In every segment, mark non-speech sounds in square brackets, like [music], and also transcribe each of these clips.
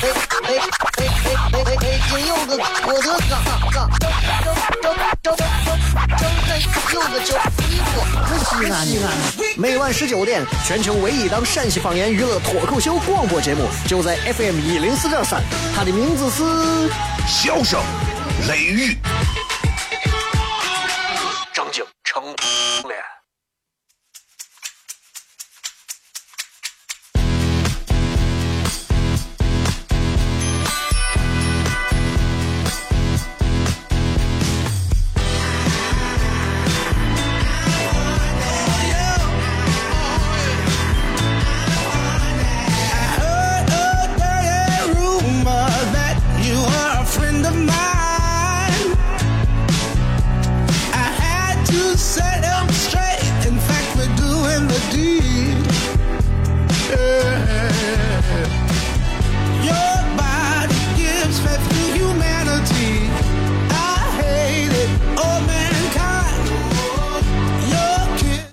哎哎哎哎哎哎！今有个我的哥，哥，张张张张张张有个叫一个西安西安。每晚十九点，全球唯一档陕西方言娱乐脱口秀广播节目，就在 FM 一零四点三。它的名字是《笑声雷雨》。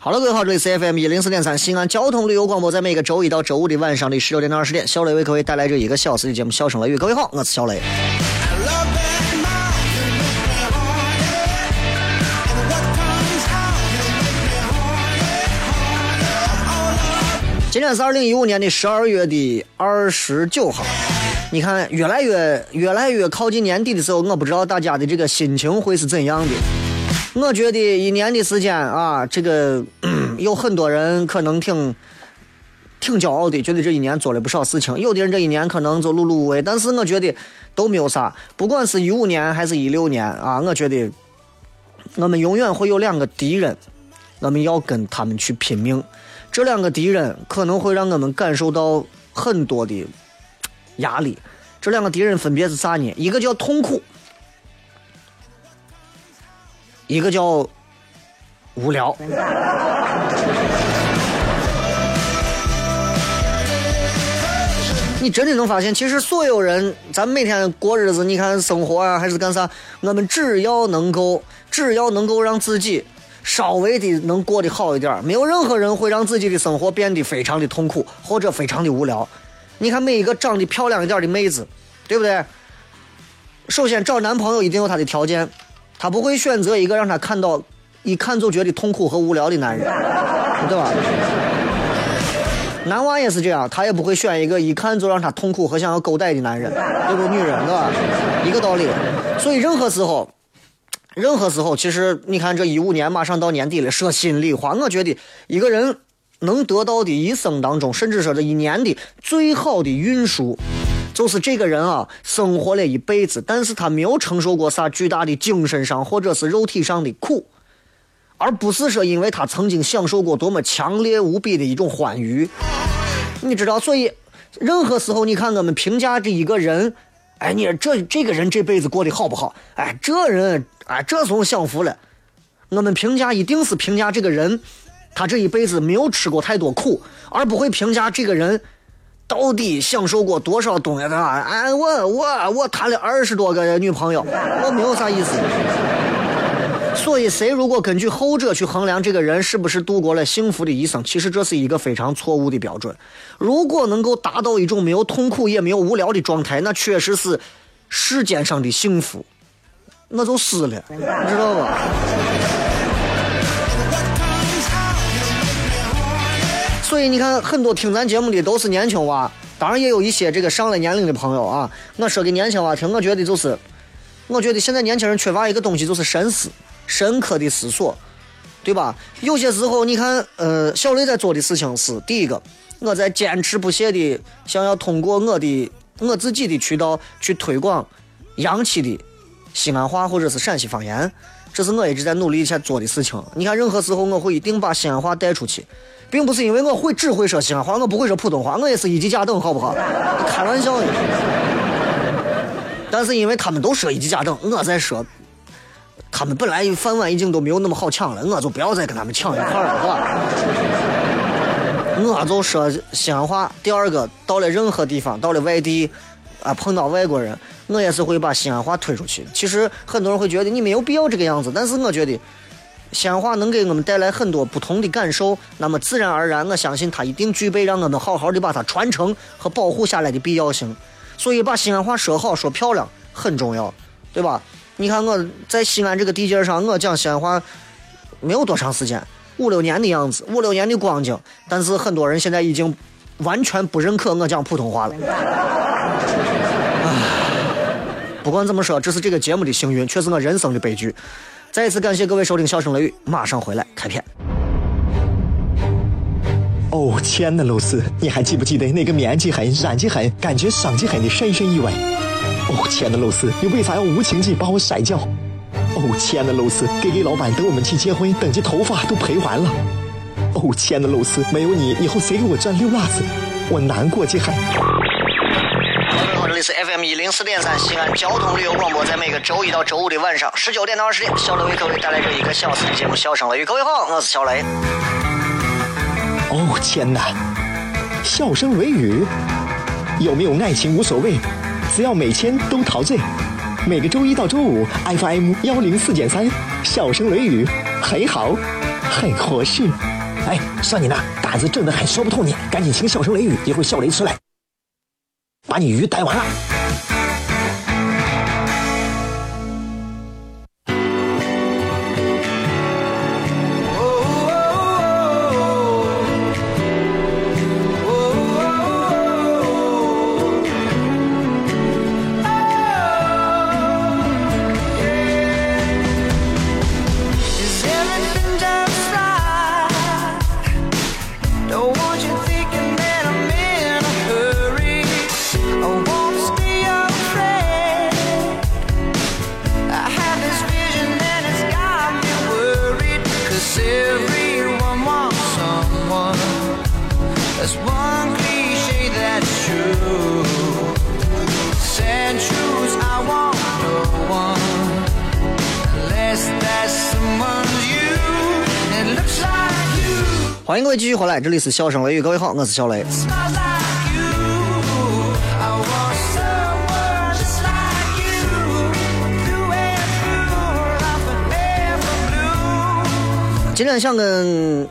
好了，各位好，这里是 F M 一零四点三西安交通旅游广播，在每个周一到周五的晚上的十六点到二十点，小雷为各位带来这一个小时的节目《笑声雷雨》。各位好，我是小雷。今天是二零一五年的十二月的二十九号，你看，越来越越来越靠近年底的时候，我不知道大家的这个心情会是怎样的。我觉得一年的时间啊，这个 [clears throat] 有很多人可能挺挺骄傲的，觉得这一年做了不少事情。有的人这一年可能就碌碌无为，但是我觉得都没有啥。不管是一五年还是一六年啊，我觉得我们永远会有两个敌人，我们要跟他们去拼命。这两个敌人可能会让我们感受到很多的压力。这两个敌人分别是啥呢？一个叫痛苦。一个叫无聊，你真的能发现，其实所有人，咱每天过日子，你看生活啊，还是干啥，我们只要能够，只要能够让自己稍微的能过得好一点，没有任何人会让自己的生活变得非常的痛苦或者非常的无聊。你看每一个长得漂亮一点的妹子，对不对？首先找男朋友一定有他的条件。他不会选择一个让他看到一看就觉得痛苦和无聊的男人，对吧？男娃也是这样，他也不会选一个一看就让他痛苦和想要勾带的男人，对不？女人，对吧？一个道理。所以任何时候，任何时候，其实你看这一五年马上到年底了，说心里话，我觉得一个人能得到的一生当中，甚至说这一年的最好的运数。就是这个人啊，生活了一辈子，但是他没有承受过啥巨大的精神上或者是肉体上的苦，而不是说因为他曾经享受过多么强烈无比的一种欢愉，你知道，所以任何时候你看我们评价这一个人，哎，你这这个人这辈子过得好不好？哎，这人哎，这怂享福了。我们评价一定是评价这个人，他这一辈子没有吃过太多苦，而不会评价这个人。到底享受过多少东西？的啊？哎，我我我谈了二十多个女朋友，我没有啥意思。所以，谁如果根据后者去衡量这个人是不是度过了幸福的一生，其实这是一个非常错误的标准。如果能够达到一种没有痛苦也没有无聊的状态，那确实是世间上的幸福，那就死了，你知道吧？所以你看，很多听咱节目的都是年轻娃，当然也有一些这个上了年龄的朋友啊。我说给年轻娃听，我觉得就是，我觉得现在年轻人缺乏一个东西，就是深思、深刻的思索，对吧？有些时候，你看，呃，小雷在做的事情是，第一个，我在坚持不懈的想要通过我的我自己的渠道去推广洋气的西安话或者是陕西方言，这是我一直在努力在做的事情。你看，任何时候我会一定把西安话带出去。并不是因为我会只会说西安话，我不会说普通话，我也是一级甲等，好不好？开玩笑的。但是因为他们都说一级甲等，我在说他们本来饭碗已经都没有那么好抢了，我就不要再跟他们抢一块了，是吧？我就说西安话。第二个，到了任何地方，到了外地，啊，碰到外国人，我也是会把西安话推出去。其实很多人会觉得你没有必要这个样子，但是我觉得西安话能给我们带来很多不同的感受，那么自然而然，我相信它一定具备让我们好好的把它传承和保护下来的必要性。所以把西安话说好说漂亮很重要，对吧？你看我在西安这个地界上，我讲西安话没有多长时间，五六年的样子，五六年的光景。但是很多人现在已经完全不认可我讲普通话了。不管怎么说，这是这个节目的幸运，却是我人生的悲剧。再次感谢各位收听《笑声雷雨》，马上回来开片。哦，亲爱的露丝，你还记不记得那个面积狠、染技狠、感觉伤及狠的深深意外？哦，亲爱的露丝，你为啥要无情地把我甩掉？哦，亲爱的露丝给给老板等我们去结婚，等这头发都赔完了。哦，亲爱的露丝，没有你，以后谁给我赚六辣子？我难过极狠。这里是 FM 一零四点三西安交通旅游广播，在每个周一到周五的晚上十九点到二十点，小雷为各位带来这一个小时的节目《笑声雷雨》。各位好，我是小雷。哦天哪，笑声雷雨，有没有爱情无所谓，只要每天都陶醉。每个周一到周五，FM 幺零四点三，笑声雷雨，很好，很合适。哎，算你那胆子正的很，说不透你，赶紧请笑声雷雨，一会儿笑雷出来，把你鱼逮完了。继续回来，这里是笑声雷雨，各位好，我是小雷。今天想跟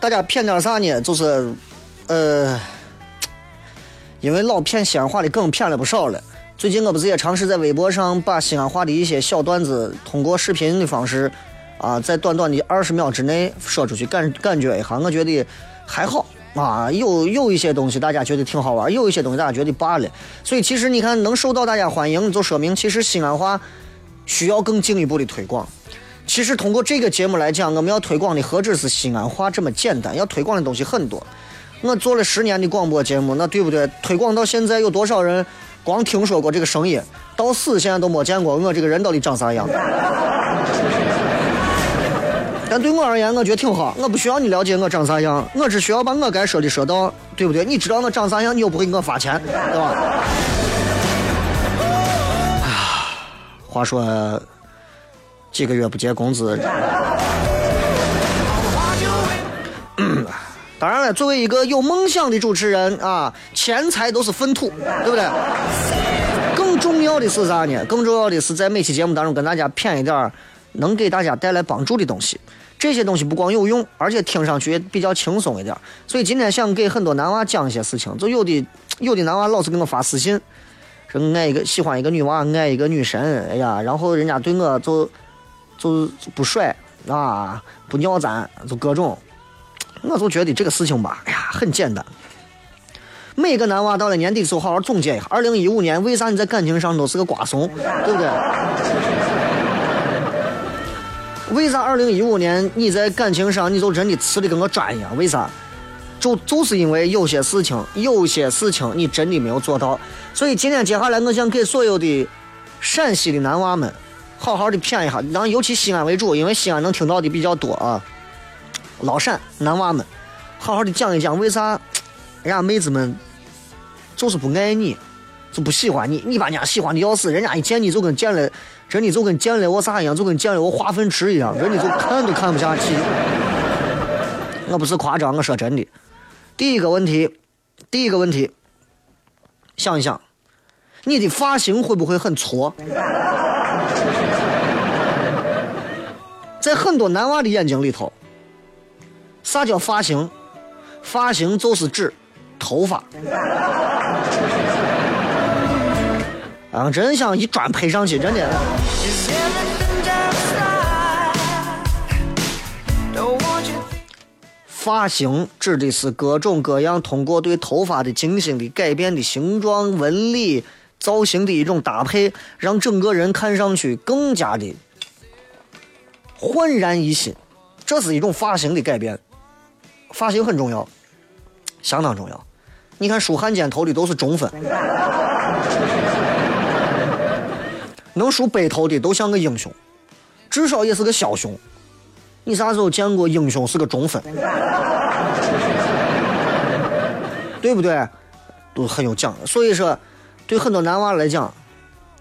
大家谝点啥呢？就是，呃，因为老骗西安话的梗骗了不少了。最近我不是也尝试在微博上把西安话的一些小段子通过视频的方式，啊，在短短的二十秒之内说出去，感感觉一下，我觉得还好啊。有有一些东西大家觉得挺好玩，有一些东西大家觉得罢了。所以其实你看能受到大家欢迎，就说明其实西安话需要更进一步的推广。其实通过这个节目来讲，我们要推广的何止是西安话这么简单，要推广的东西很多。我做了十年的广播节目，那对不对？推广到现在有多少人光听说过这个声音，到死现在都没见过我这个人到底长啥样？但对我而言，我觉得挺好。我不需要你了解我长啥样，我只需要把我该说的说到，对不对？你知道我长啥样，你又不会给我发钱，对吧？啊，[sighs] 话说几个月不结工资，当然了，作为一个有梦想的主持人啊，钱财都是粪土，对不对？更重要的是啥呢？更重要的是在每期节目当中跟大家谝一点儿能给大家带来帮助的东西。这些东西不光有用，而且听上去也比较轻松一点。所以今天想给很多男娃讲一些事情，就有的有的男娃老是给我发私信，说爱一个喜欢一个女娃，爱一个女神，哎呀，然后人家对我就就不甩啊，不尿咱，就各种。我就觉得这个事情吧，哎呀，很简单。每个男娃到了年底的时候，好好总结一下，二零一五年为啥你在感情上都是个瓜怂，对不对？为啥二零一五年你在感情上你就真的吃的跟个砖一样？为啥？就就是因为有些事情，有些事情你真的没有做到。所以今天接下来，我想给所有的陕西的男娃们好好的谝一下，然后尤其西安为主，因为西安能听到的比较多啊。老陕男娃们，好好的讲一讲为啥人家妹子们就是不爱你，就不喜欢你，你把人家喜欢的要死，人家一见你就跟见了，真的就跟见了我啥一样，就跟见了我化粪池一样，人家就看都看不下去。我不是夸张，我说真的。第一个问题，第一个问题，想一想，你的发型会不会很挫？在很多男娃的眼睛里头，啥叫发型？发型就是指头发。啊，真想一砖配上去，真的。发型指的是各种各样通过对头发的精心的改变的形状、纹理、造型的一种搭配，让整个人看上去更加的焕然一新。这是一种发型的改变，发型很重要，相当重要。你看梳汉奸头的都是中分，能梳背头的都像个英雄，至少也是个枭雄。你啥时候见过英雄是个中分？[laughs] 对不对？都很有讲究。所以说，对很多男娃来讲，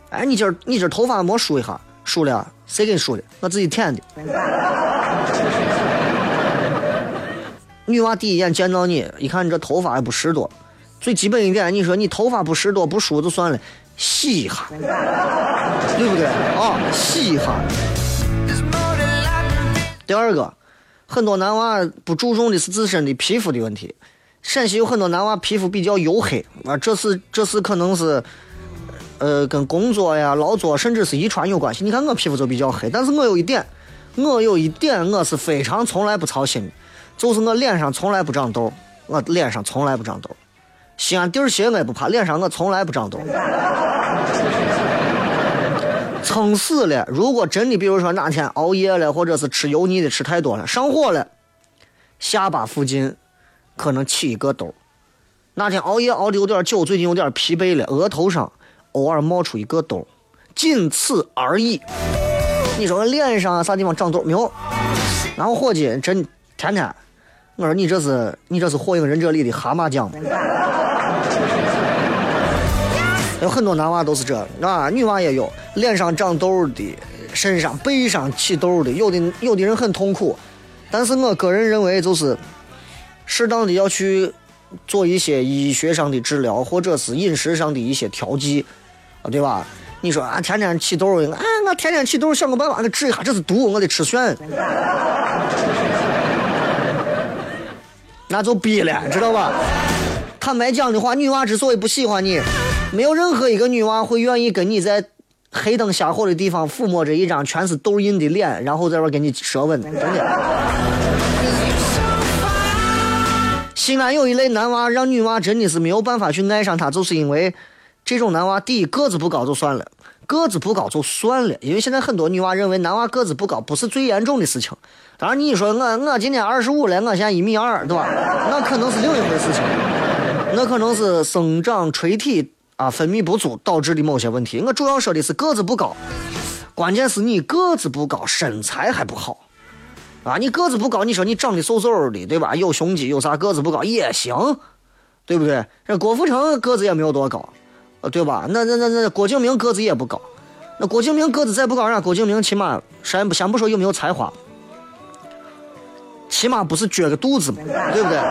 哎，你今儿你今儿头发没梳一下，梳了，谁给你梳的？我自己舔的。[laughs] 女娃第一眼见到你，一看你这头发也不拾掇，最基本一点，你说你头发不拾掇不梳就算了，洗一下，对不对？啊，洗一下。第二个，很多男娃不注重的是自身的皮肤的问题。陕西有很多男娃皮肤比较黝黑啊，这是这是可能是，呃，跟工作呀、劳作甚至是遗传有关系。你看我皮肤就比较黑，但是我有一点，我有一点我是非常从来不操心的，就是我脸上从来不长痘，我脸上从来不长痘。西安地儿鞋我也不怕，脸上我从来不长痘。撑死了。如果真的，比如说哪天熬夜了，或者是吃油腻的吃太多了，上火了，下巴附近可能起一个痘。哪天熬夜熬的有点久，最近有点疲惫了，额头上偶尔冒出一个痘，仅此而已。你说脸上啥地方长痘没有？然后伙计真天天，我说你这是你这是火影忍者里的蛤蟆酱？有很多男娃都是这啊，女娃也有，脸上长痘的，身上背上起痘的，有的有的人很痛苦，但是我个人认为就是适当的要去做一些医学上的治疗，或者是饮食上的一些调剂，啊，对吧？你说啊，天天起痘，啊，我天天起痘，想个办法给治一下，这是毒，我得吃炫，[laughs] 那就逼了，知道吧？坦白讲的话，女娃之所以不喜欢你，没有任何一个女娃会愿意跟你在黑灯瞎火的地方抚摸着一张全是痘印的脸，然后在那给你舌吻，真的。西安有一类男娃，让女娃真的是没有办法去爱上他，就是因为这种男娃，第一个子不高就算了，个子不高就算了，因为现在很多女娃认为男娃个子不高不是最严重的事情。当然，你说我我今年二十五了，我现在一米二，对吧？那可能是另一回事情。那可能是生长垂体啊分泌不足导致的某些问题。我主要说的是个子不高，关键是你个子不高，身材还不好啊！你个子不高，你说你长得瘦瘦的，对吧？有胸肌，有啥个子不高也行，对不对？这郭富城个子也没有多高，呃，对吧？那那那那郭敬明个子也不高，那郭敬明个子再不高，人家郭敬明起码先不先不说有没有才华，起码不是撅个肚子嘛，对不对？[laughs]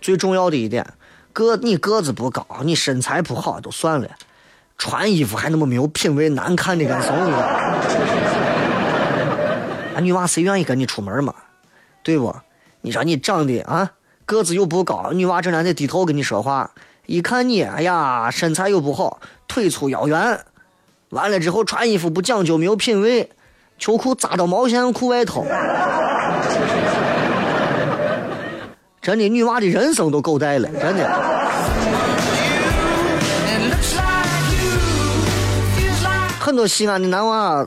最重要的一点，个你个子不高，你身材不好都算了，穿衣服还那么没有品味，难看的跟怂一样。啊，女娃谁愿意跟你出门嘛？对不？你说你长得啊，个子又不高，女娃整天得低头跟你说话，一看你，哎呀，身材又不好，腿粗腰圆，完了之后穿衣服不讲究，没有品味，秋裤扎到毛线裤外头。真的，女娃的人生都狗带了，真的。很多西安的男娃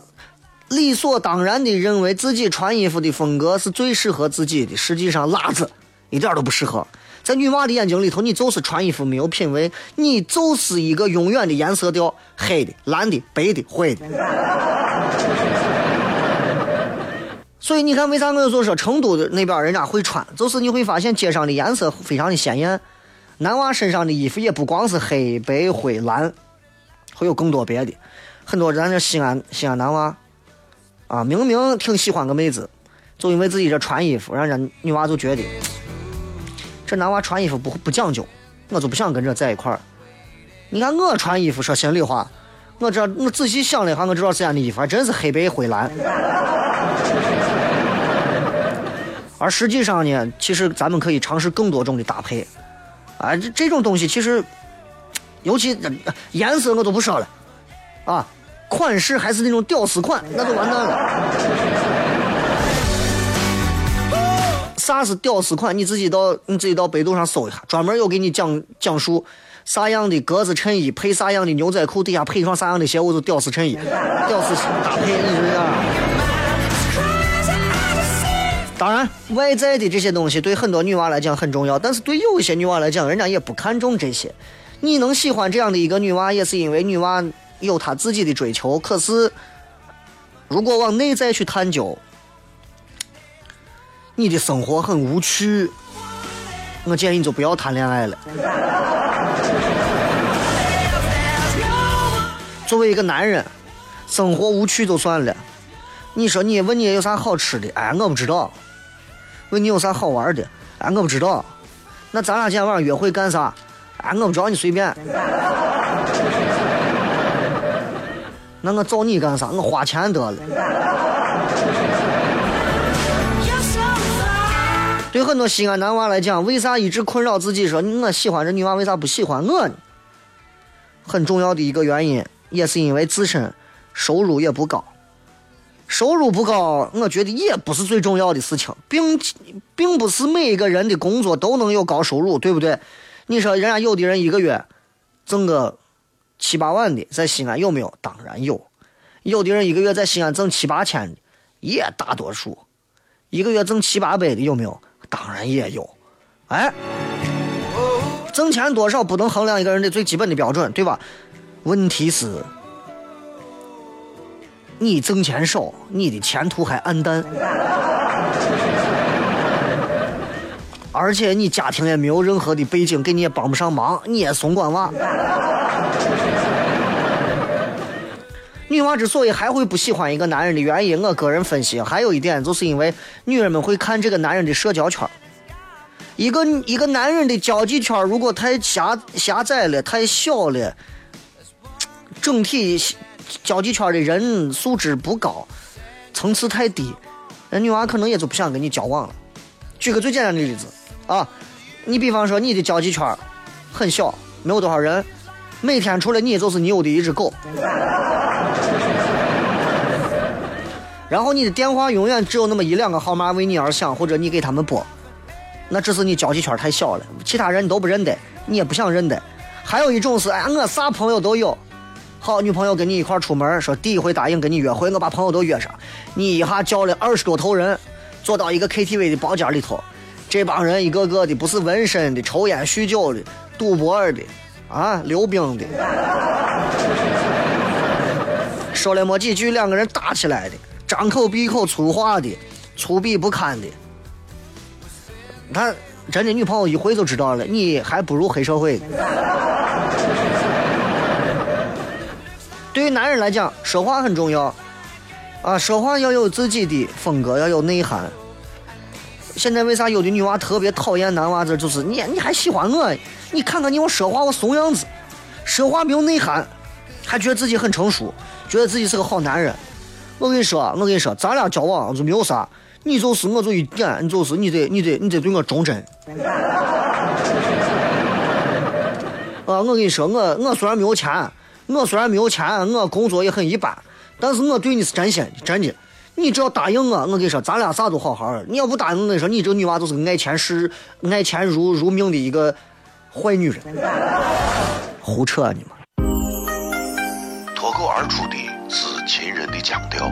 理所当然的认为自己穿衣服的风格是最适合自己的，实际上辣子一点都不适合。在女娃的眼睛里头，你就是穿衣服没有品味，你就是一个永远的颜色调，黑的、蓝的、白的、灰的。所以你看，为啥我有时候说成都的那边人家会穿，就是你会发现街上的颜色非常的鲜艳，男娃身上的衣服也不光是黑白灰蓝，会有更多别的。很多咱这西安西安男娃啊，明明挺喜欢个妹子，就因为自己这穿衣服，让人家女娃就觉得这男娃穿衣服不不讲究，我就不想跟这在一块儿。你看我穿衣服，说心里话，我这我仔细想了一下，我知道西安的衣服还真是黑白灰蓝。而实际上呢，其实咱们可以尝试更多种的搭配。啊，这这种东西其实，尤其呃颜色我都不说了，啊，款式还是那种屌丝款，那就完蛋了。啥是屌丝款？你自己到你自己到百度上搜一下，专门有给你讲讲述啥样的格子衬衣配啥样的牛仔裤，底下配一双啥样的鞋，我就屌丝衬衣，屌丝搭配，你说呀？当然，外在的这些东西对很多女娃来讲很重要，但是对有一些女娃来讲，人家也不看重这些。你能喜欢这样的一个女娃，也是因为女娃有她自己的追求。可是，如果往内在去探究，你的生活很无趣，我建议你就不要谈恋爱了。作为一个男人，生活无趣就算了。你说你问你有啥好吃的？哎，我不知道。问你有啥好玩的？哎，我不知道。那咱俩今天晚上约会干啥？哎，我不知道，你随便。[laughs] 那我找你干啥？我花钱得了。对很多西安男娃来讲，为啥一直困扰自己说我喜欢这女娃，为啥不喜欢我呢？很重要的一个原因，也是因为自身收入也不高。收入不高，我觉得也不是最重要的事情，并并不是每一个人的工作都能有高收入，对不对？你说人家有的人一个月挣个七八万的，在西安有没有？当然有。有的人一个月在西安挣七八千的，也大多数。一个月挣七八百的有没有？当然也有。哎，挣钱多少不能衡量一个人的最基本的标准，对吧？问题是。你挣钱少，你的前途还暗淡，而且你家庭也没有任何的背景，给你也帮不上忙，你也怂管娃。女娃之所以还会不喜欢一个男人的原因，我个人分析还有一点，就是因为女人们会看这个男人的社交圈。一个一个男人的交际圈如果太狭狭窄了，太小了，整体。交际圈的人素质不高，层次太低，那女娃可能也就不想跟你交往了。举个最简单的例子啊，你比方说你的交际圈很小，没有多少人，每天除了你就是你有的一只狗，[laughs] 然后你的电话永远只有那么一两个号码为你而响，或者你给他们拨，那只是你交际圈太小了，其他人你都不认得，你也不想认得。还有一种是，哎，我啥朋友都有。好，女朋友跟你一块出门，说第一回答应跟你约会，我把朋友都约上。你一下叫了二十多头人，坐到一个 KTV 的包间里头，这帮人一个个的不是纹身的、抽烟酗酒的、赌博的，啊，溜冰的，[laughs] 说了没几句，两个人打起来的，张口闭口粗话的，粗鄙不堪的。他真的女朋友一回就知道了，你还不如黑社会。对于男人来讲，说话很重要，啊，说话要有自己的风格，要有内涵。现在为啥有的女娃特别讨厌男娃子？就是你，你还喜欢我？你看看你我说话我怂样子，说话没有内涵，还觉得自己很成熟，觉得自己是个好男人。我跟你说，我跟你说，咱俩交往就没有啥，你就是我就一点，你就是你得你得你得对我忠贞。[laughs] 啊，我跟你说，我我虽然没有钱。我虽然没有钱，我工作也很一般，但是我对你是真心的，真的。你只要答应我，我跟你说，咱俩啥都好好的。你要不答应，我跟你说，你这个女娃就是爱钱是爱钱如如命的一个坏女人。胡扯你们！脱口而出的是秦人的腔调，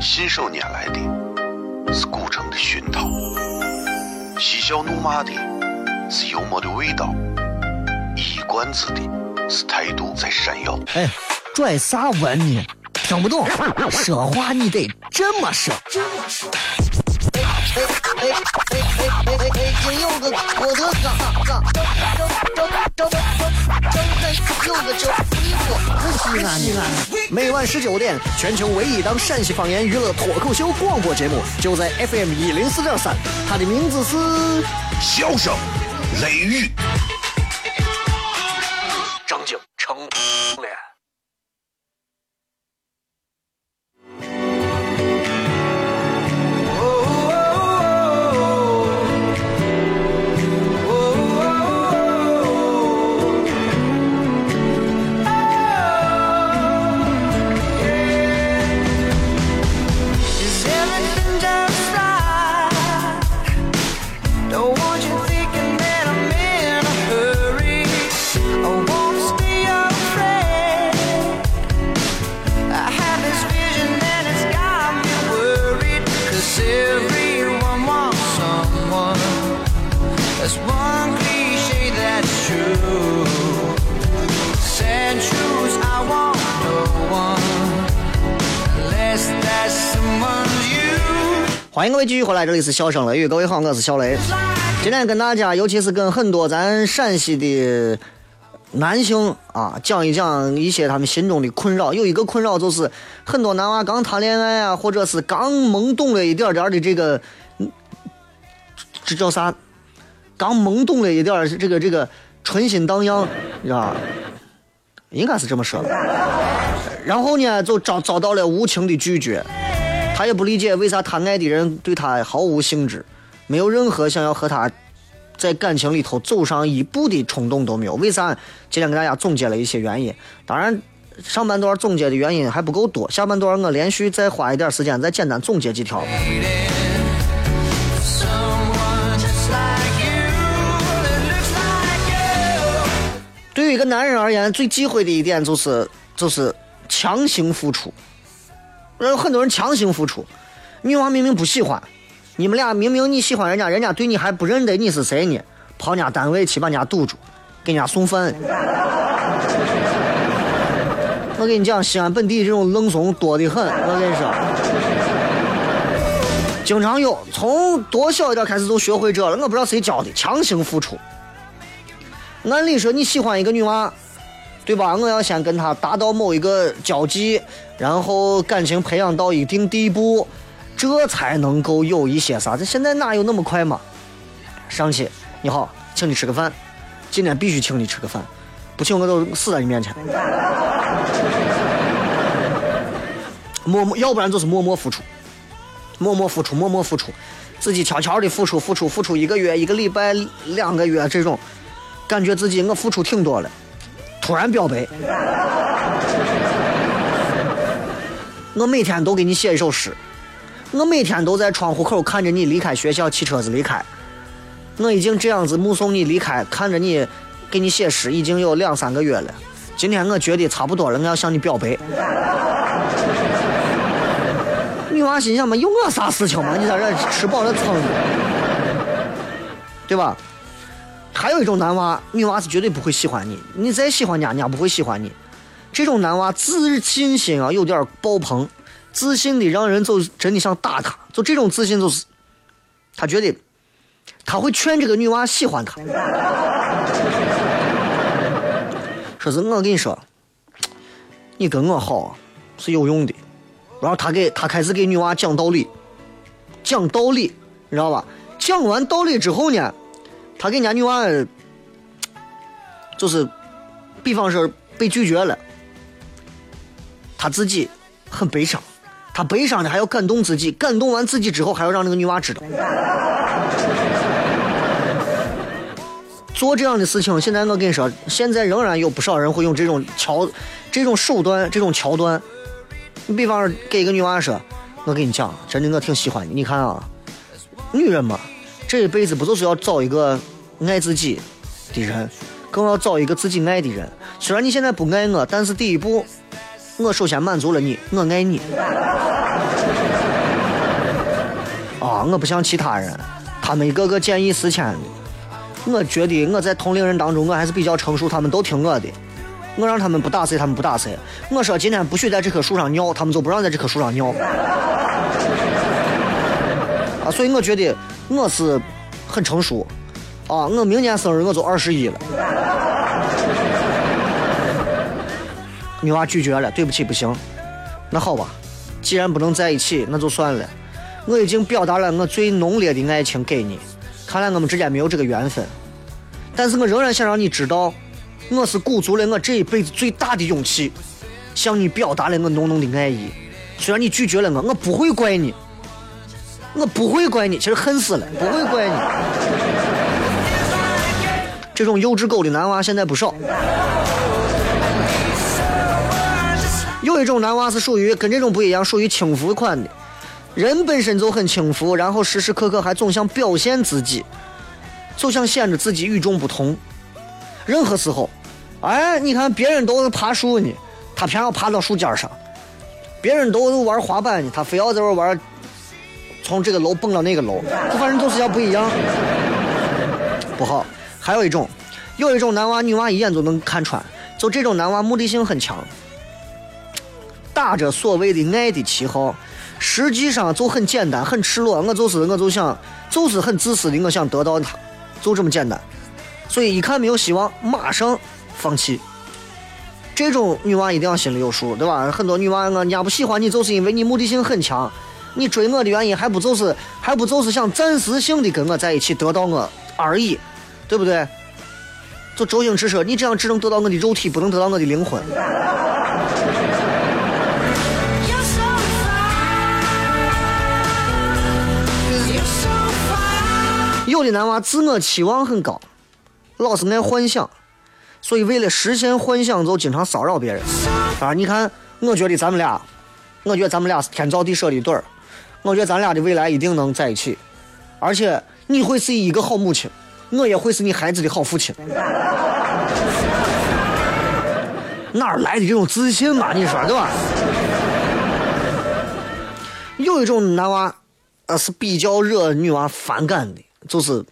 信手拈来的是古城的熏陶，嬉笑怒骂的是幽默的味道，一冠子的。是态度在闪耀。哎，拽啥文呢？听不懂，说话你得这么说。北北北北北北北京有个郭德纲，纲正正正正正正有个叫你我西安西安。每晚十九点，全球唯一档陕西方言娱乐脱口秀广播节目，就在 FM 一零四点三，它的名字是。笑声雷雨，欢迎各位继续回来，这里是笑声雷雨，各位好，我是小雷。今天跟大家，尤其是跟很多咱陕西的男性啊，讲一讲一些他们心中的困扰。有一个困扰就是，很多男娃刚谈恋爱啊，或者是刚懵懂了一点点的这个，这叫啥？刚懵懂了一点这个这个春心荡漾，你知道吧？应该是这么说的。然后呢，就遭遭到了无情的拒绝。他也不理解为啥他爱的人对他毫无兴致，没有任何想要和他在感情里头走上一步的冲动都没有。为啥？今天给大家总结了一些原因。当然，上半段总结的原因还不够多，下半段我连续再花一点时间再简单总结几条。对于一个男人而言，最忌讳的一点就是就是强行付出。有很多人强行付出，女娃明明不喜欢，你们俩明明你喜欢人家，人家对你还不认得你是谁呢，跑人家单位去把人家堵住，给人家送饭。[laughs] 我跟你讲，西安本地这种愣怂多得很，我跟你说。经常有，从多小一点开始就学会这了。我不知道谁教的，强行付出。按理说你喜欢一个女娃，对吧？我要先跟他达到某一个交际，然后感情培养到一定地步，这才能够有一些啥。这现在哪有那么快嘛？上去，你好，请你吃个饭，今天必须请你吃个饭，不请我都死在你面前。默默，要不然就是默默付出，默默付出，默默付出，自己悄悄的付出，付出，付出一个月、一个礼拜、两个月这种，感觉自己我付出挺多了，突然表白，我每天都给你写一首诗，我每天都在窗户口看着你离开学校，骑车子离开，我已经这样子目送你离开，看着你给你写诗，已经有两三个月了。今天我觉得差不多了，我要向你表白。女娃心想嘛，有我啥事情嘛？你在这吃饱了撑的，对吧？还有一种男娃，女娃是绝对不会喜欢你，你再喜欢人家，人家不会喜欢你。这种男娃自信心啊有点爆棚，自信的让人就真的想打他。就这种自信，就是他觉得他会劝这个女娃喜欢他，说是我跟你说，你跟我好是有用的。然后他给他开始给女娃讲道理，讲道理，你知道吧？讲完道理之后呢，他给人家女娃，就是，比方说被拒绝了，他自己很悲伤，他悲伤的还要感动自己，感动完自己之后还要让那个女娃知道。做这样的事情，现在我跟你说，现在仍然有不少人会用这种桥、这种手段、这种桥段。你比方说给一个女娃说，我跟你讲，真的我挺喜欢你。你看啊，女人嘛，这一辈子不就是要找一个爱自己的人，更要找一个自己爱的人。虽然你现在不爱我，但是第一步，我首先满足了你，我爱你。啊，我不像其他人，他们一个个见异思迁的。我觉得我在同龄人当中，我还是比较成熟，他们都听我的。我让他们不打谁，他们不打谁。我说今天不许在这棵树上尿，他们就不让在这棵树上尿。啊，所以我觉得我是很成熟啊，我明年生日我就二十一了。女娃拒绝了，对不起，不行。那好吧，既然不能在一起，那就算了。我已经表达了我最浓烈的爱情给你，看来我们之间没有这个缘分。但是我仍然想让你知道，我是鼓足了我这一辈子最大的勇气，向你表达了我浓浓的爱意。虽然你拒绝了我，我不会怪你，我不会怪你，其实恨死了，不会怪你。这种幼稚狗的男娃现在不少。有一种男娃是属于跟这种不一样，属于轻浮款的。人本身就很轻浮，然后时时刻刻还总想表现自己，就想显得自己与众不同。任何时候，哎，你看别人都是爬树呢，他偏要爬到树尖上；别人都是玩滑板呢，他非要在这玩，从这个楼蹦到那个楼，这反正就是要不一样，不好。还有一种，有一种男娃女娃一眼就能看穿，就这种男娃目的性很强，打着所谓的爱的旗号，实际上就很简单，很赤裸。我就是我就想，就是很自私的，我想得到他，就这么简单。所以一看没有希望，马上放弃。这种女娃一定要心里有数，对吧？很多女娃，我人家不喜欢你，就是因为你目的性很强。你追我的原因还不就是还不就是想暂时性的跟我在一起，得到我而已，对不对？就周星驰说，你这样只能得到我的肉体，不能得到我的灵魂。有的男娃自我期望很高，老是爱幻想，所以为了实现幻想，就经常骚扰别人。啊你看，我觉得咱们俩，我觉得咱们俩是天造地设的一对儿，我觉得咱俩的未来一定能在一起，而且你会是一个好母亲，我也会是你孩子的好父亲。哪儿来的这种自信嘛？你说对吧？有一种男娃，呃，是比较惹女娃反感的，就是，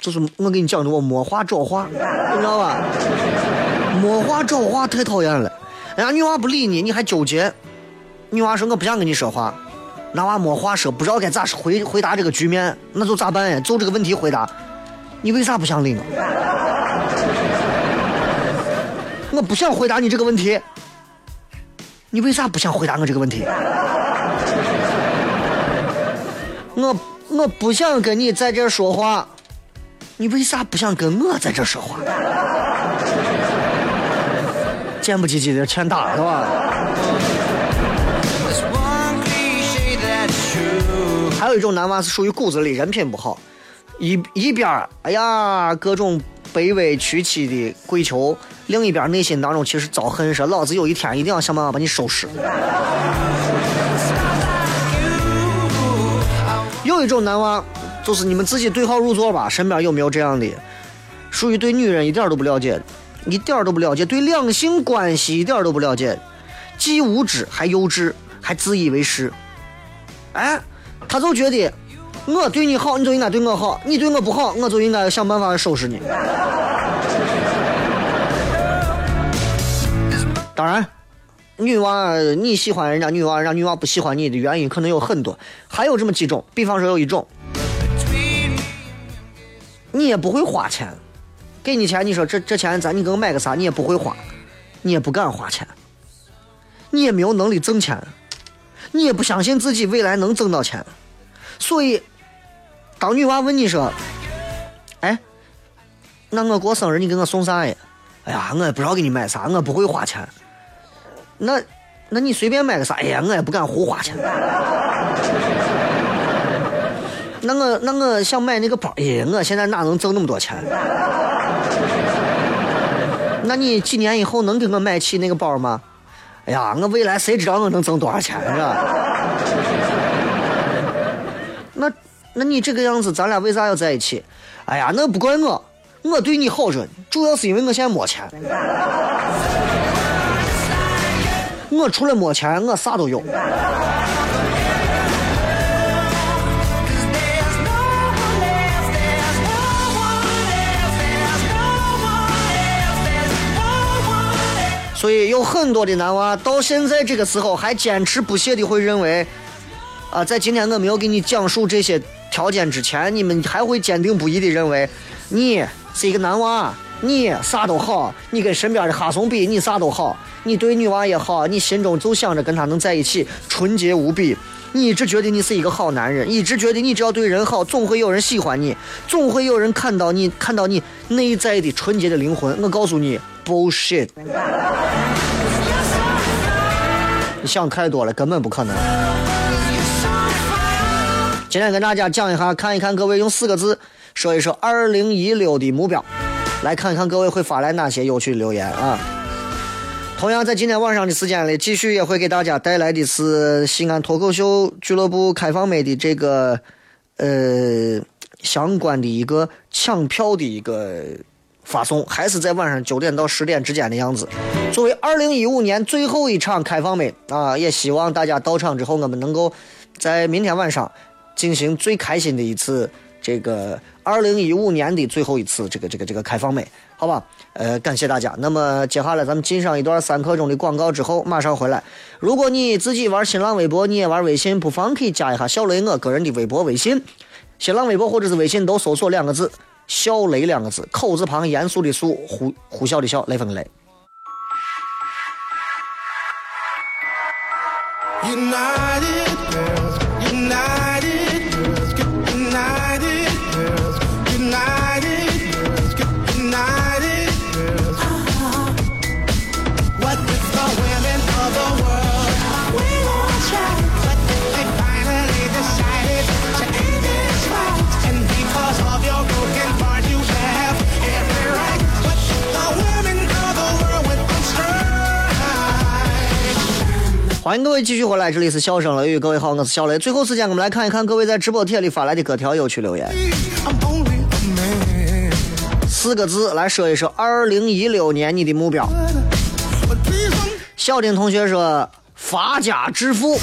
就是我给你讲的，我没话找话，你知道吧？没话找话太讨厌了，人家女娃不理你，你还纠结。女娃说我不想跟你说话，那娃没话说，不知道该咋回回答这个局面，那就咋办呀？就这个问题回答，你为啥不想理我？我不想回答你这个问题，你为啥不想回答我这个问题？我我不想跟你在这说话，你为啥不想跟我在这说话？贱不唧唧的欠打是吧？还有一种男娃是属于骨子里人品不好，一一边儿哎呀各种卑微屈膝的跪求，另一边内心当中其实遭恨，说老子有一天一定要想办法把你收拾。有一种男娃，就是你们自己对号入座吧，身边有没有这样的，属于对女人一点都不了解，一点都不了解，对两性关系一点都不了解，既无知还幼稚，还自以为是。哎，他就觉得我对你好，你就应该对我好；你对我不好，我就应该想办法收拾你。当然，女娃你喜欢人家女娃，人家女娃不喜欢你的原因可能有很多，还有这么几种。比方说有一种，你也不会花钱，给你钱，你说这这钱咱你给我买个啥，你也不会花，你也不敢花钱，你也没有能力挣钱。你也不相信自己未来能挣到钱，所以，当女娃问你说：“哎，那我过生日你给我送啥呀？”哎呀，我也不知道给你买啥，我不会花钱。那，那你随便买个啥？呀，我也不敢胡花钱。[laughs] 那我那我想买那个包，哎，我现在哪能挣那么多钱？[laughs] 那你几年以后能给我买起那个包吗？哎呀，我未来谁知道我能挣多少钱是吧？那，你这个样子，咱俩为啥要在一起？哎呀，那不怪我，我对你好着呢，主要是因为我现在没钱。我除了没钱，我啥都有。所以有很多的男娃到现在这个时候还坚持不懈的会认为，啊，在今天我没有给你讲述这些条件之前，你们还会坚定不移的认为你是一个男娃，你啥都好，你跟身边的哈怂比，你啥都好，你对女娃也好，你心中就想着跟她能在一起，纯洁无比。你一直觉得你是一个好男人，一直觉得你只要对人好，总会有人喜欢你，总会有人看到你，看到你内在的纯洁的灵魂。我告诉你，bullshit。你想太多了，根本不可能。今天跟大家讲一下，看一看各位用四个字说一说二零一六的目标，来看一看各位会发来哪些有趣的留言啊。同样在今天晚上的时间里，继续也会给大家带来的是西安脱口秀俱乐部开放美的这个呃相关的一个抢票的一个发送，还是在晚上九点到十点之间的样子。作为二零一五年最后一场开放美啊，也希望大家到场之后，我们能够在明天晚上进行最开心的一次这个二零一五年的最后一次这个这个这个开放美，好吧？呃，感谢大家。那么接下来咱们进上一段三刻钟的广告之后，马上回来。如果你自己玩新浪微博，你也玩微信，不妨可以加一下小雷我个人的微博、微信。新浪微博或者是微信都搜索两个字“小雷”两个字，口字旁，严肃的肃，呼呼啸的啸，雷锋的雷。United 欢迎各位继续回来，这里是笑声雷雨，各位好，我是小雷。最后时间，我们来看一看各位在直播帖里发来的各条有趣留言。四个字来说一说二零一六年你的目标。小丁同学说发家致富，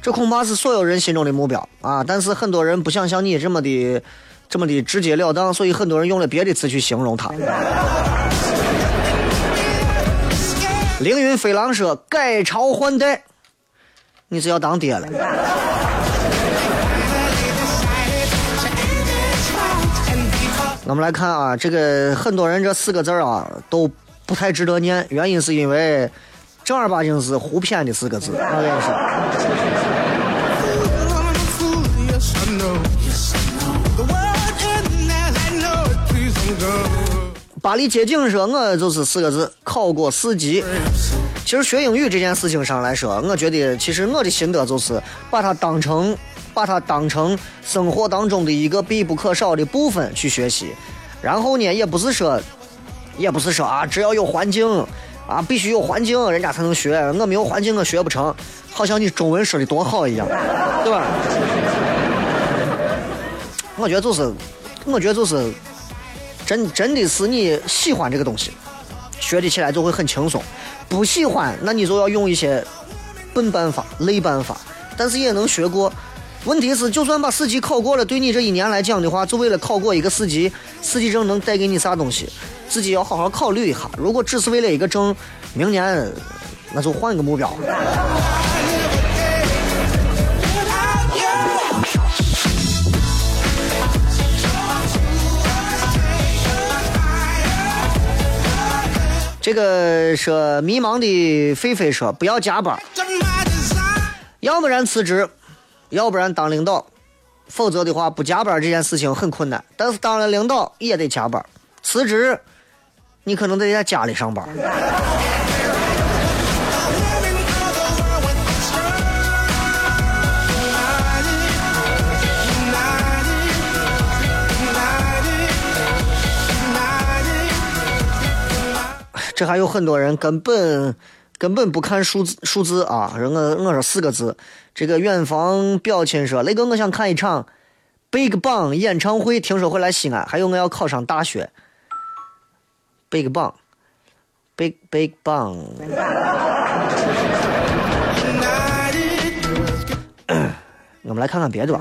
这恐怕是所有人心中的目标啊！但是很多人不想像你这么的这么的直截了当，所以很多人用了别的词去形容它。凌云飞狼说改朝换代，你是要当爹了？我们来看啊，这个很多人这四个字啊都不太值得念，原因是因为正儿八经是胡编的四个字。我跟你说。巴黎街景说，我就是四个字，考过四级。其实学英语这件事情上来说，我觉得其实我的心得就是把它当成把它当成生活当中的一个必不可少的部分去学习。然后呢，也不是说，也不是说啊，只要有环境啊，必须有环境，人家才能学。我没有环境，我学不成。好像你中文说的多好一样，对吧？我觉得就是，我觉得就是。真真的是你喜欢这个东西，学的起来就会很轻松；不喜欢，那你就要用一些笨办法、累办法，但是也能学过。问题是，就算把四级考过了，对你这一年来讲的话，就为了考过一个四级，四级证能带给你啥东西，自己要好好考虑一下。如果只是为了一个证，明年那就换一个目标。这个说迷茫的菲菲说不要加班，要不然辞职，要不然当领导，否则的话不加班这件事情很困难。但是当了领导也得加班，辞职你可能得在家里上班。这还有很多人根本根本不看数字数字啊！人我我说四个字，这个远方表亲说，雷哥，我想看一场 Big Bang 演唱会，听说会来西安，还有我要考上大学。Big Bang，Big Big Bang，[coughs] 我们来看看别的吧。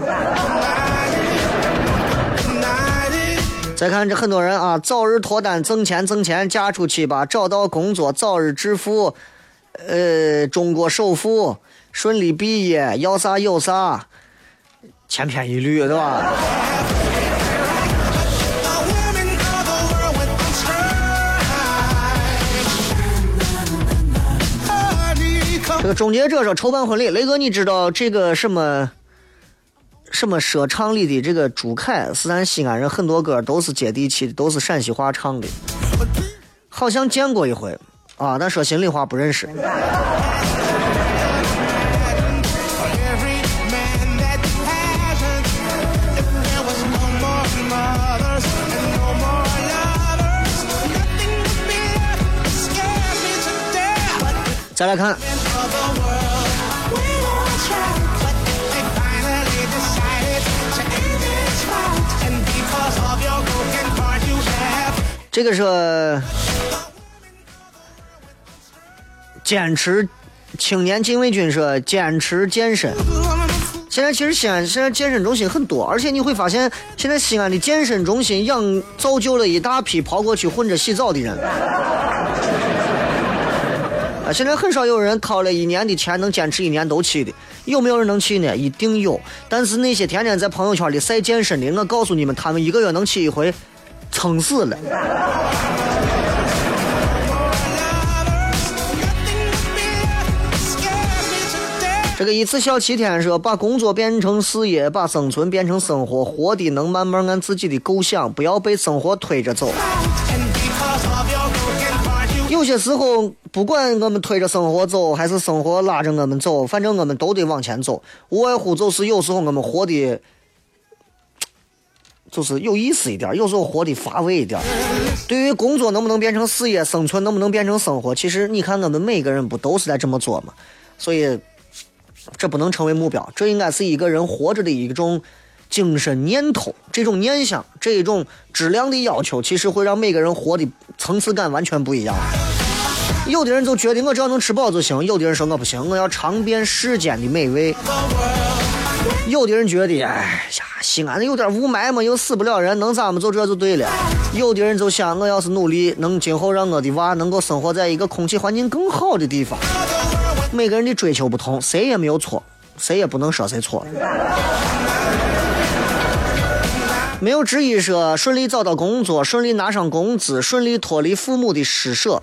再看这很多人啊，早日脱单，挣钱挣钱，嫁出去吧，找到工作，早日致富，呃，中国首富，顺利毕业，要啥有啥，千篇一律，对吧？这个终结者说筹办婚礼，雷哥，你知道这个什么什么说唱里的这个朱凯是咱西安人，很多歌都是接地气的，都是陕西话唱的，好像见过一回啊，但说心里话不认识。再来看这个是坚持青年禁卫军说坚持健身。现在其实西安现在健身中心很多，而且你会发现，现在西安的健身中心养造就了一大批跑过去混着洗澡的人。啊，现在很少有人掏了一年的钱能坚持一年都去的，有没有人能去呢？一定有。但是那些天天在朋友圈里晒健身的，我告诉你们，他们一个月能去一回，撑死了。这个一次小七天说，把工作变成事业，把生存变成生活，活的能慢慢按自己的构想，不要被生活推着走。有些时候，不管我们推着生活走，还是生活拉着我们走，反正我们都得往前走。无外乎就是有时候我们活的，就是有意思一点，有时候活的乏味一点。对于工作能不能变成事业，生存能不能变成生活，其实你看我们每个人不都是在这么做吗？所以，这不能成为目标，这应该是一个人活着的一种精神念头，这种念想，这一种质量的要求，其实会让每个人活的层次感完全不一样。有的人就觉得我只要能吃饱就行，有的人说我不行，我要尝遍世间的美味。有的人觉得，哎呀，西安有点雾霾嘛，又死不了人，能咋么就这就对了。有的人就想，我要是努力，能今后让我的娃能够生活在一个空气环境更好的地方。每个人的追求不同，谁也没有错，谁也不能说谁错。没有之一说顺利找到工作，顺利拿上工资，顺利脱离父母的施舍。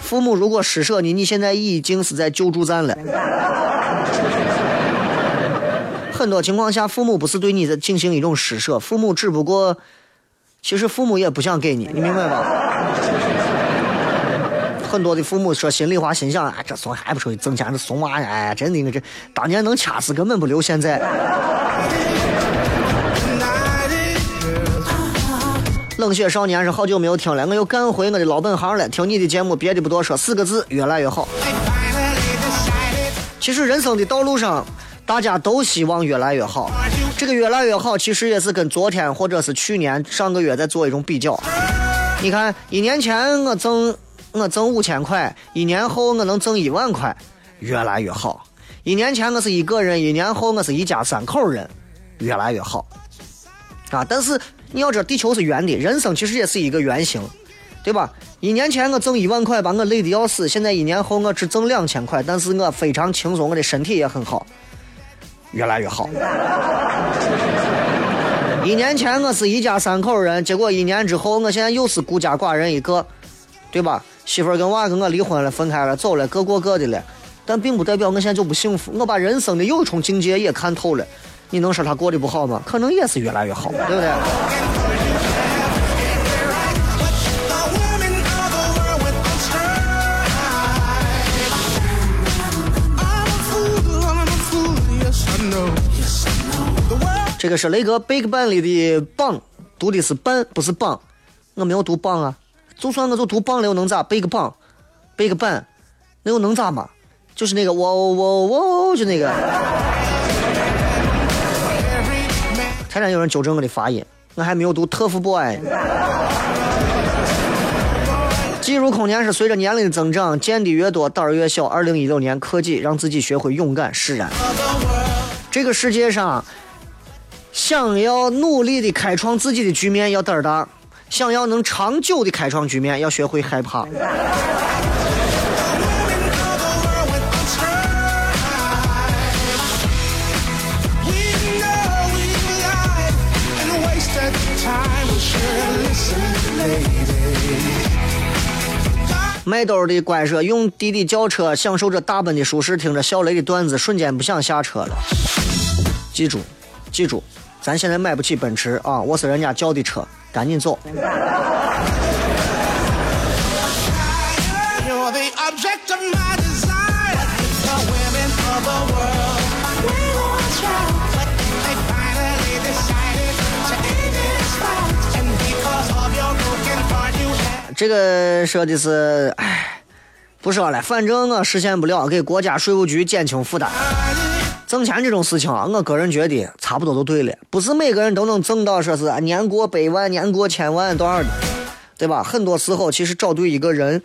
父母如果施舍你，你现在已经是在救助站了。很多情况下，父母不是对你在进行一种施舍，父母只不过，其实父母也不想给你，你明白吧？[laughs] 很多的父母说心里话，心想：哎，这怂还不出去挣钱，这怂娃呀！哎，真的，这当年能掐死，根本不留现在。冷血少年是好久没有听了，我又干回我的老本行了。听你的节目，别的不多说，四个字：越来越好。其实人生的道路上，大家都希望越来越好。这个越来越好，其实也是跟昨天或者是去年、上个月在做一种比较。你看，一年前我挣我挣五千块，一年后我能挣一万块，越来越好。一年前我是一个人，一年后我是一家三口人，越来越好。啊，但是你要知道，地球是圆的，人生其实也是一个圆形，对吧？一年前我挣一万块，把我累得要死，现在一年后我只挣两千块，但是我非常轻松，我的身体也很好，越来越好。一年前我是一家三口人，结果一年之后，我现在又是孤家寡人一个，对吧？媳妇儿跟娃跟我离婚了，分开了，走了，各过各的了。但并不代表我现在就不幸福，我把人生的又一重境界也看透了。你能说他过得不好吗？可能也是越来越好，对不对？这个是雷哥 Big Bang 里的棒，读的是班，不是棒。我没有读棒啊，就算我就读棒了，又能咋？Big Bang，Big Bang，那又能咋嘛？就是那个我我我，就那个。才让有人纠正我的发音，我还没有读 Tough Boy。进入空间是随着年龄的增长，见的越多，胆儿越小。二零一六年，科技让自己学会勇敢释然。这个世界上，想要努力的开创自己的局面，要胆儿大；想要能长久的开创局面，要学会害怕。卖兜的乖说：“用滴滴叫车，享受着大奔的舒适，听着小雷的段子，瞬间不想下车了。”记住，记住，咱现在买不起奔驰啊，我是人家叫的车，赶紧走。这个说的是，哎，不说了，反正我实现不了，给国家税务局减轻负担。挣钱这种事情啊，我个人觉得差不多就对了，不是每个人都能挣到说是年过百万、年过千万多少的，对吧？很多时候其实找对一个人，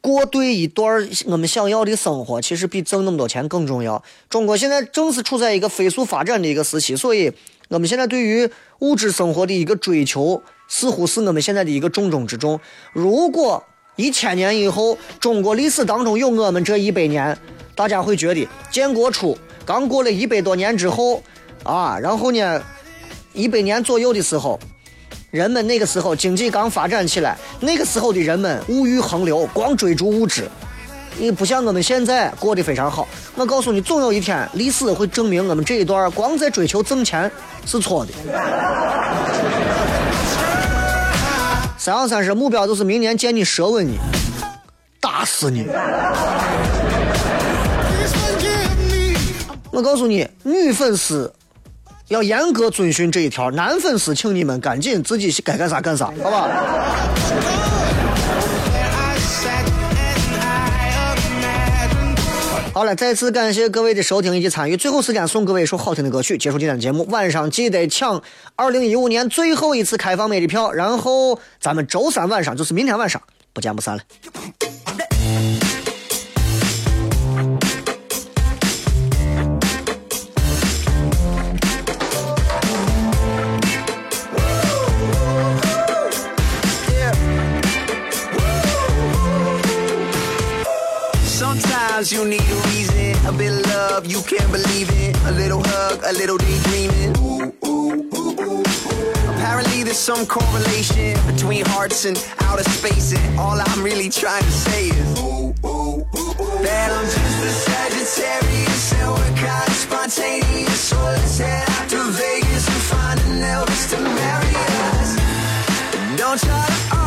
过对一段我们想要的生活，其实比挣那么多钱更重要。中国现在正是处在一个飞速发展的一个时期，所以我们现在对于物质生活的一个追求，似乎是我们现在的一个重中之重。如果一千年以后，中国历史当中有我们这一百年，大家会觉得建国初刚过了一百多年之后，啊，然后呢，一百年左右的时候，人们那个时候经济刚发展起来，那个时候的人们物欲横流，光追逐物质，你不像我们现在过得非常好。我告诉你，总有一天历史会证明我们这一段光在追求挣钱是错的。三幺三说目标就是明年见你舌吻你，打死你！我告诉你，女粉丝要严格遵循这一条，男粉丝请你们赶紧自己该干啥干啥，好吧？There I sat and I imagined. 好了，再次感谢各位的收听以及参与。最后时间送各位一首好听的歌曲，结束今天的节目。晚上记得抢二零一五年最后一次开放麦的票，然后咱们周三晚上，就是明天晚上不见不散了。Sometimes you need a reason, a bit of love, you can't believe it. A little hug, a little daydreaming. Ooh, ooh, ooh, ooh. Apparently there's some correlation between hearts and outer space, and all I'm really trying to say is ooh, ooh, ooh, ooh. that I'm just a Sagittarius and we're kind of spontaneous. So let's head out to Vegas and find an Elvis to marry us. Don't try to.